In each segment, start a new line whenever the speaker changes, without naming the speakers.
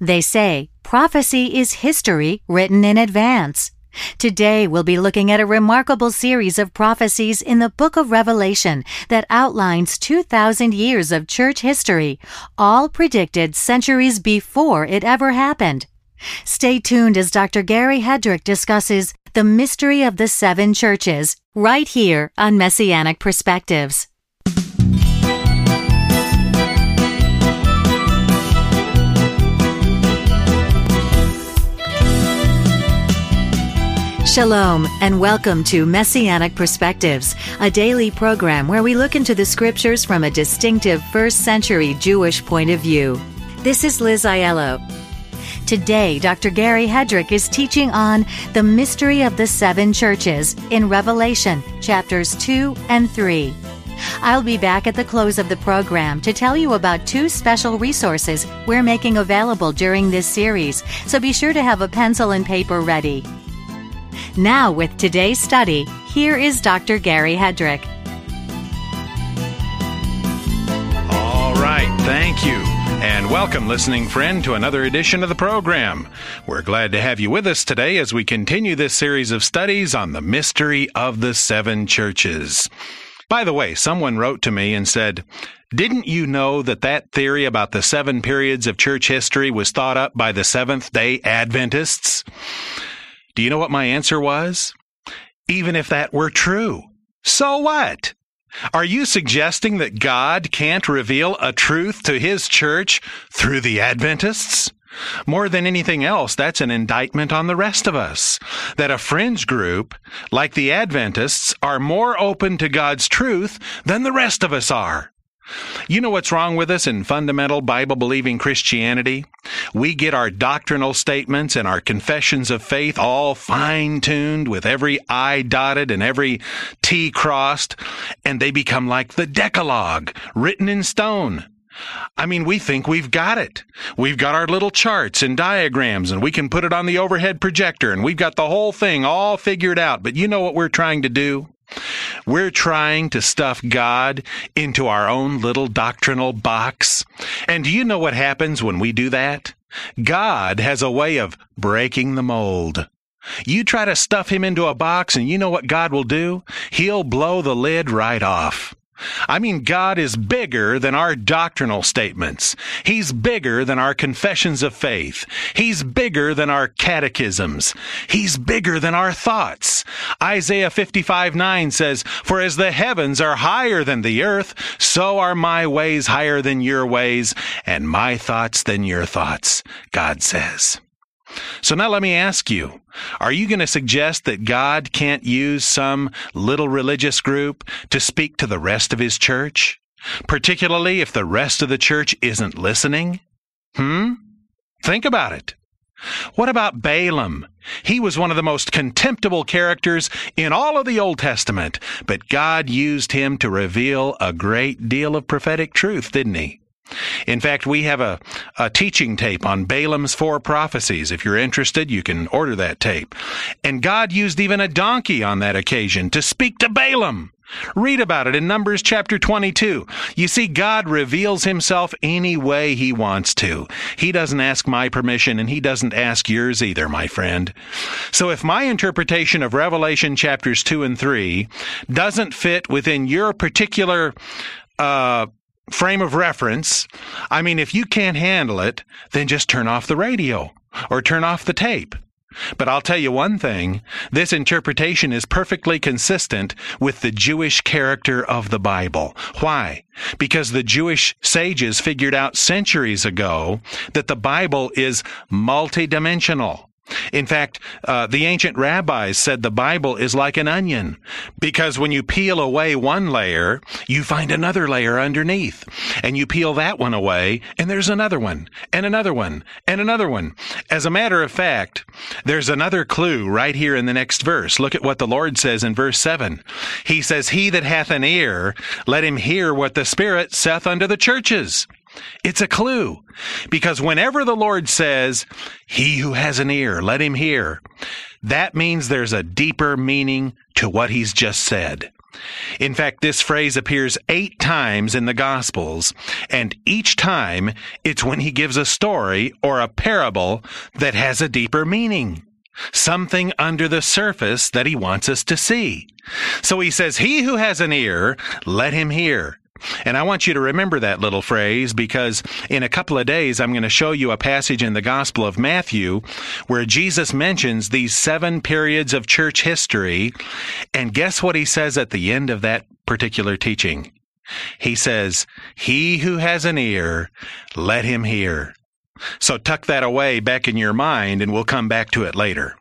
They say prophecy is history written in advance. Today we'll be looking at a remarkable series of prophecies in the book of Revelation that outlines 2,000 years of church history, all predicted centuries before it ever happened. Stay tuned as Dr. Gary Hedrick discusses the mystery of the seven churches right here on Messianic Perspectives. Shalom, and welcome to Messianic Perspectives, a daily program where we look into the scriptures from a distinctive first century Jewish point of view. This is Liz Aiello. Today, Dr. Gary Hedrick is teaching on the mystery of the seven churches in Revelation chapters 2 and 3. I'll be back at the close of the program to tell you about two special resources we're making available during this series, so be sure to have a pencil and paper ready. Now, with today's study, here is Dr. Gary Hedrick.
All right, thank you. And welcome, listening friend, to another edition of the program. We're glad to have you with us today as we continue this series of studies on the mystery of the seven churches. By the way, someone wrote to me and said, Didn't you know that that theory about the seven periods of church history was thought up by the Seventh day Adventists? Do you know what my answer was? Even if that were true, so what? Are you suggesting that God can't reveal a truth to His church through the Adventists? More than anything else, that's an indictment on the rest of us. That a fringe group, like the Adventists, are more open to God's truth than the rest of us are. You know what's wrong with us in fundamental Bible believing Christianity? We get our doctrinal statements and our confessions of faith all fine tuned with every I dotted and every T crossed, and they become like the Decalogue, written in stone. I mean, we think we've got it. We've got our little charts and diagrams, and we can put it on the overhead projector, and we've got the whole thing all figured out. But you know what we're trying to do? We're trying to stuff God into our own little doctrinal box. And do you know what happens when we do that? God has a way of breaking the mold. You try to stuff him into a box, and you know what God will do? He'll blow the lid right off. I mean, God is bigger than our doctrinal statements. He's bigger than our confessions of faith. He's bigger than our catechisms. He's bigger than our thoughts. Isaiah 55 9 says, For as the heavens are higher than the earth, so are my ways higher than your ways, and my thoughts than your thoughts, God says. So now let me ask you, are you going to suggest that God can't use some little religious group to speak to the rest of his church? Particularly if the rest of the church isn't listening? Hmm? Think about it. What about Balaam? He was one of the most contemptible characters in all of the Old Testament, but God used him to reveal a great deal of prophetic truth, didn't he? In fact, we have a, a teaching tape on Balaam's four prophecies. If you're interested, you can order that tape. And God used even a donkey on that occasion to speak to Balaam. Read about it in Numbers chapter 22. You see, God reveals himself any way he wants to. He doesn't ask my permission and he doesn't ask yours either, my friend. So if my interpretation of Revelation chapters 2 and 3 doesn't fit within your particular uh, frame of reference. I mean, if you can't handle it, then just turn off the radio or turn off the tape. But I'll tell you one thing this interpretation is perfectly consistent with the Jewish character of the Bible. Why? Because the Jewish sages figured out centuries ago that the Bible is multidimensional. In fact, uh, the ancient rabbis said the Bible is like an onion because when you peel away one layer, you find another layer underneath. And you peel that one away, and there's another one, and another one, and another one. As a matter of fact, there's another clue right here in the next verse. Look at what the Lord says in verse 7. He says, He that hath an ear, let him hear what the Spirit saith unto the churches. It's a clue because whenever the Lord says, He who has an ear, let him hear, that means there's a deeper meaning to what he's just said. In fact, this phrase appears eight times in the Gospels, and each time it's when he gives a story or a parable that has a deeper meaning. Something under the surface that he wants us to see. So he says, He who has an ear, let him hear. And I want you to remember that little phrase because in a couple of days I'm going to show you a passage in the Gospel of Matthew where Jesus mentions these seven periods of church history. And guess what he says at the end of that particular teaching? He says, He who has an ear, let him hear. So tuck that away back in your mind and we'll come back to it later.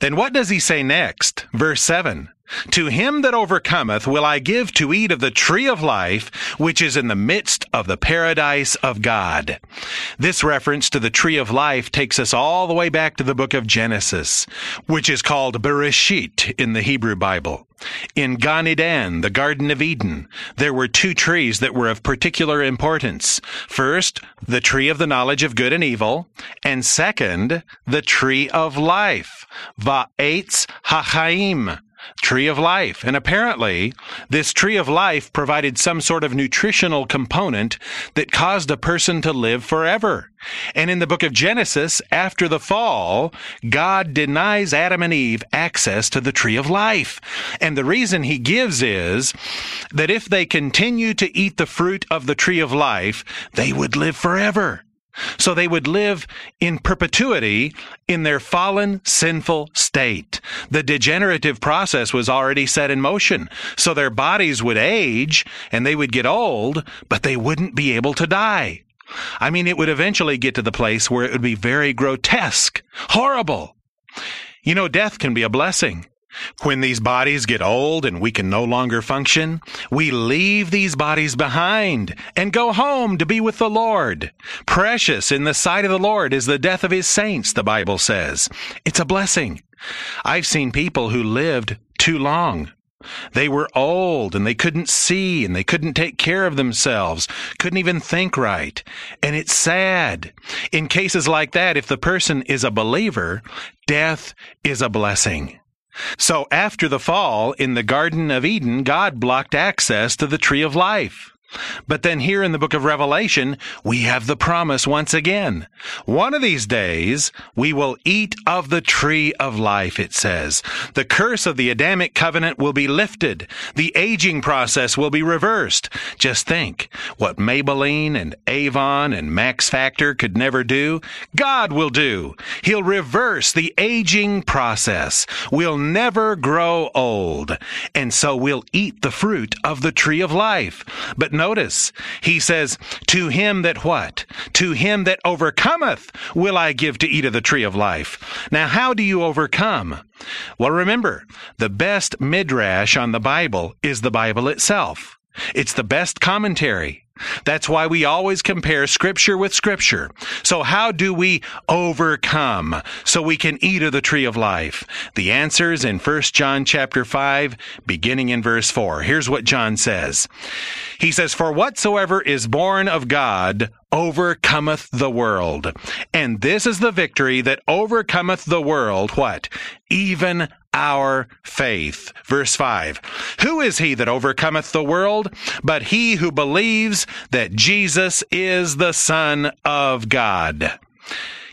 Then what does he say next? Verse 7. To him that overcometh will I give to eat of the tree of life, which is in the midst of the paradise of God. This reference to the tree of life takes us all the way back to the book of Genesis, which is called Bereshit in the Hebrew Bible. In Gan Eden, the Garden of Eden, there were two trees that were of particular importance. First, the tree of the knowledge of good and evil, and second, the tree of life, Va'etz Hachaim, tree of life. And apparently, this tree of life provided some sort of nutritional component that caused a person to live forever. And in the book of Genesis, after the fall, God denies Adam and Eve access to the tree of life. And the reason he gives is that if they continue to eat the fruit of the tree of life, they would live forever. So they would live in perpetuity in their fallen, sinful state. The degenerative process was already set in motion. So their bodies would age and they would get old, but they wouldn't be able to die. I mean, it would eventually get to the place where it would be very grotesque, horrible. You know, death can be a blessing. When these bodies get old and we can no longer function, we leave these bodies behind and go home to be with the Lord. Precious in the sight of the Lord is the death of his saints, the Bible says. It's a blessing. I've seen people who lived too long. They were old and they couldn't see and they couldn't take care of themselves, couldn't even think right. And it's sad. In cases like that, if the person is a believer, death is a blessing. So after the fall in the Garden of Eden, God blocked access to the tree of life. But then here in the book of Revelation, we have the promise once again. One of these days, we will eat of the tree of life, it says. The curse of the Adamic covenant will be lifted. The aging process will be reversed. Just think what Maybelline and Avon and Max Factor could never do, God will do. He'll reverse the aging process. We'll never grow old. And so we'll eat the fruit of the tree of life. But notice, he says, To him that what? To him that overcometh will I give to eat of the tree of life. Now, how do you overcome? Well, remember, the best midrash on the Bible is the Bible itself. It's the best commentary. That's why we always compare scripture with scripture. So how do we overcome so we can eat of the tree of life? The answer is in 1 John chapter 5, beginning in verse 4. Here's what John says. He says, For whatsoever is born of God overcometh the world. And this is the victory that overcometh the world. What? Even our faith. Verse 5 Who is he that overcometh the world? But he who believes that Jesus is the Son of God.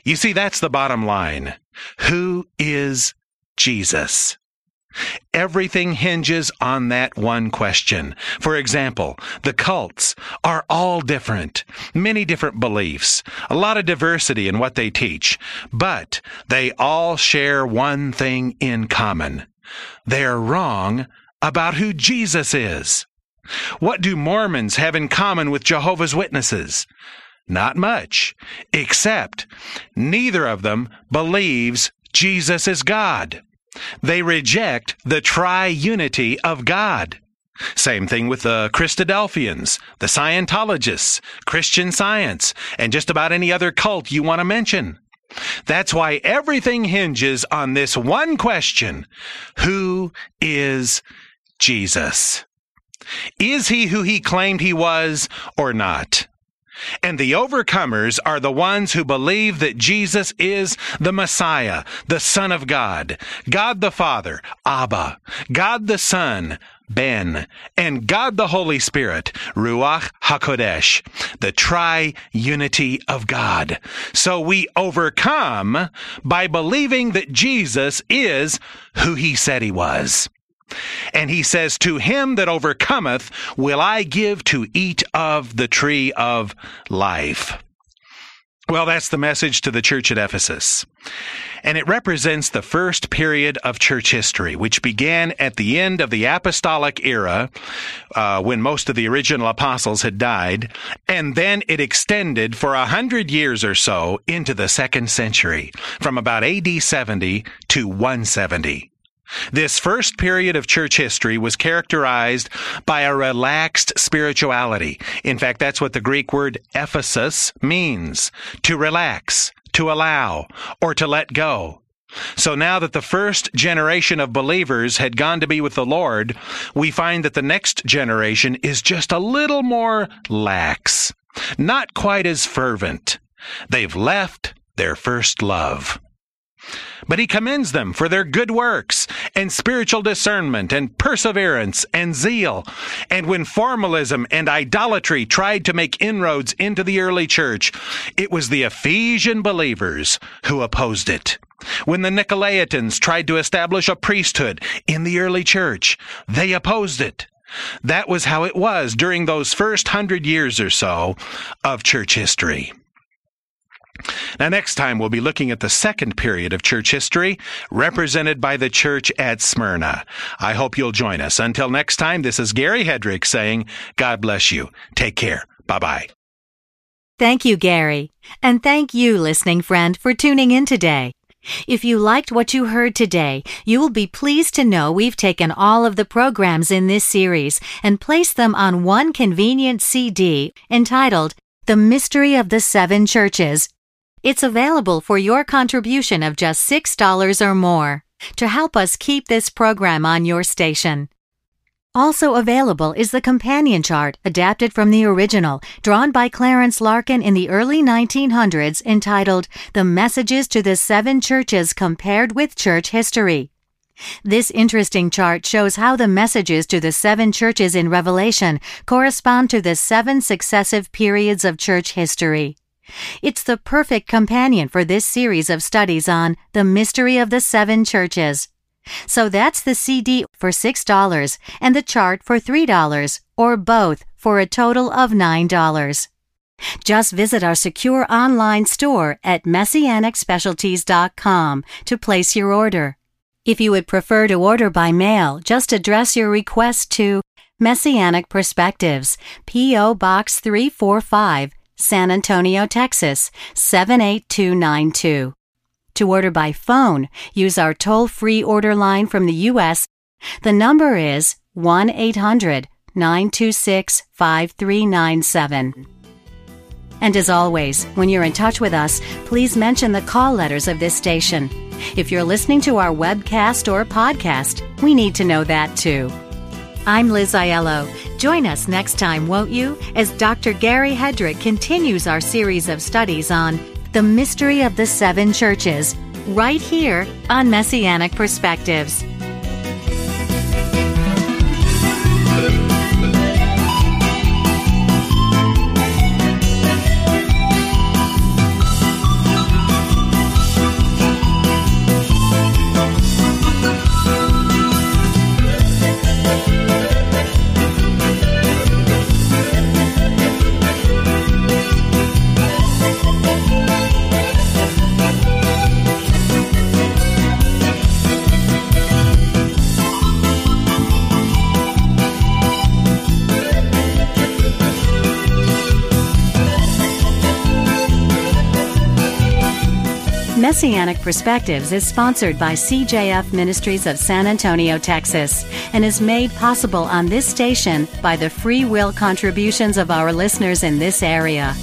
You see, that's the bottom line. Who is Jesus? Everything hinges on that one question. For example, the cults are all different, many different beliefs, a lot of diversity in what they teach, but they all share one thing in common. They're wrong about who Jesus is. What do Mormons have in common with Jehovah's Witnesses? Not much, except neither of them believes Jesus is God. They reject the triunity of God. Same thing with the Christadelphians, the Scientologists, Christian Science, and just about any other cult you want to mention. That's why everything hinges on this one question Who is Jesus? Is he who he claimed he was or not? And the overcomers are the ones who believe that Jesus is the Messiah, the Son of God, God the Father, Abba, God the Son, Ben, and God the Holy Spirit, Ruach HaKodesh, the tri-unity of God. So we overcome by believing that Jesus is who he said he was. And he says, To him that overcometh will I give to eat of the tree of life. Well, that's the message to the church at Ephesus. And it represents the first period of church history, which began at the end of the apostolic era, uh, when most of the original apostles had died, and then it extended for a hundred years or so into the second century, from about AD 70 to 170. This first period of church history was characterized by a relaxed spirituality. In fact, that's what the Greek word Ephesus means to relax, to allow, or to let go. So now that the first generation of believers had gone to be with the Lord, we find that the next generation is just a little more lax, not quite as fervent. They've left their first love. But he commends them for their good works and spiritual discernment and perseverance and zeal. And when formalism and idolatry tried to make inroads into the early church, it was the Ephesian believers who opposed it. When the Nicolaitans tried to establish a priesthood in the early church, they opposed it. That was how it was during those first hundred years or so of church history. Now, next time we'll be looking at the second period of church history, represented by the church at Smyrna. I hope you'll join us. Until next time, this is Gary Hedrick saying, God bless you. Take care. Bye bye.
Thank you, Gary. And thank you, listening friend, for tuning in today. If you liked what you heard today, you will be pleased to know we've taken all of the programs in this series and placed them on one convenient CD entitled The Mystery of the Seven Churches it's available for your contribution of just $6 or more to help us keep this program on your station. Also available is the companion chart adapted from the original, drawn by Clarence Larkin in the early 1900s, entitled The Messages to the Seven Churches Compared with Church History. This interesting chart shows how the messages to the seven churches in Revelation correspond to the seven successive periods of church history. It's the perfect companion for this series of studies on the mystery of the seven churches. So that's the CD for $6 and the chart for $3 or both for a total of $9. Just visit our secure online store at messianicspecialties.com to place your order. If you would prefer to order by mail, just address your request to Messianic Perspectives, P.O. Box 345, San Antonio, Texas 78292. To order by phone, use our toll free order line from the U.S. The number is 1 800 926 5397. And as always, when you're in touch with us, please mention the call letters of this station. If you're listening to our webcast or podcast, we need to know that too. I'm Liz Aiello. Join us next time, won't you, as Dr. Gary Hedrick continues our series of studies on the mystery of the seven churches, right here on Messianic Perspectives. Messianic Perspectives is sponsored by CJF Ministries of San Antonio, Texas, and is made possible on this station by the free will contributions of our listeners in this area.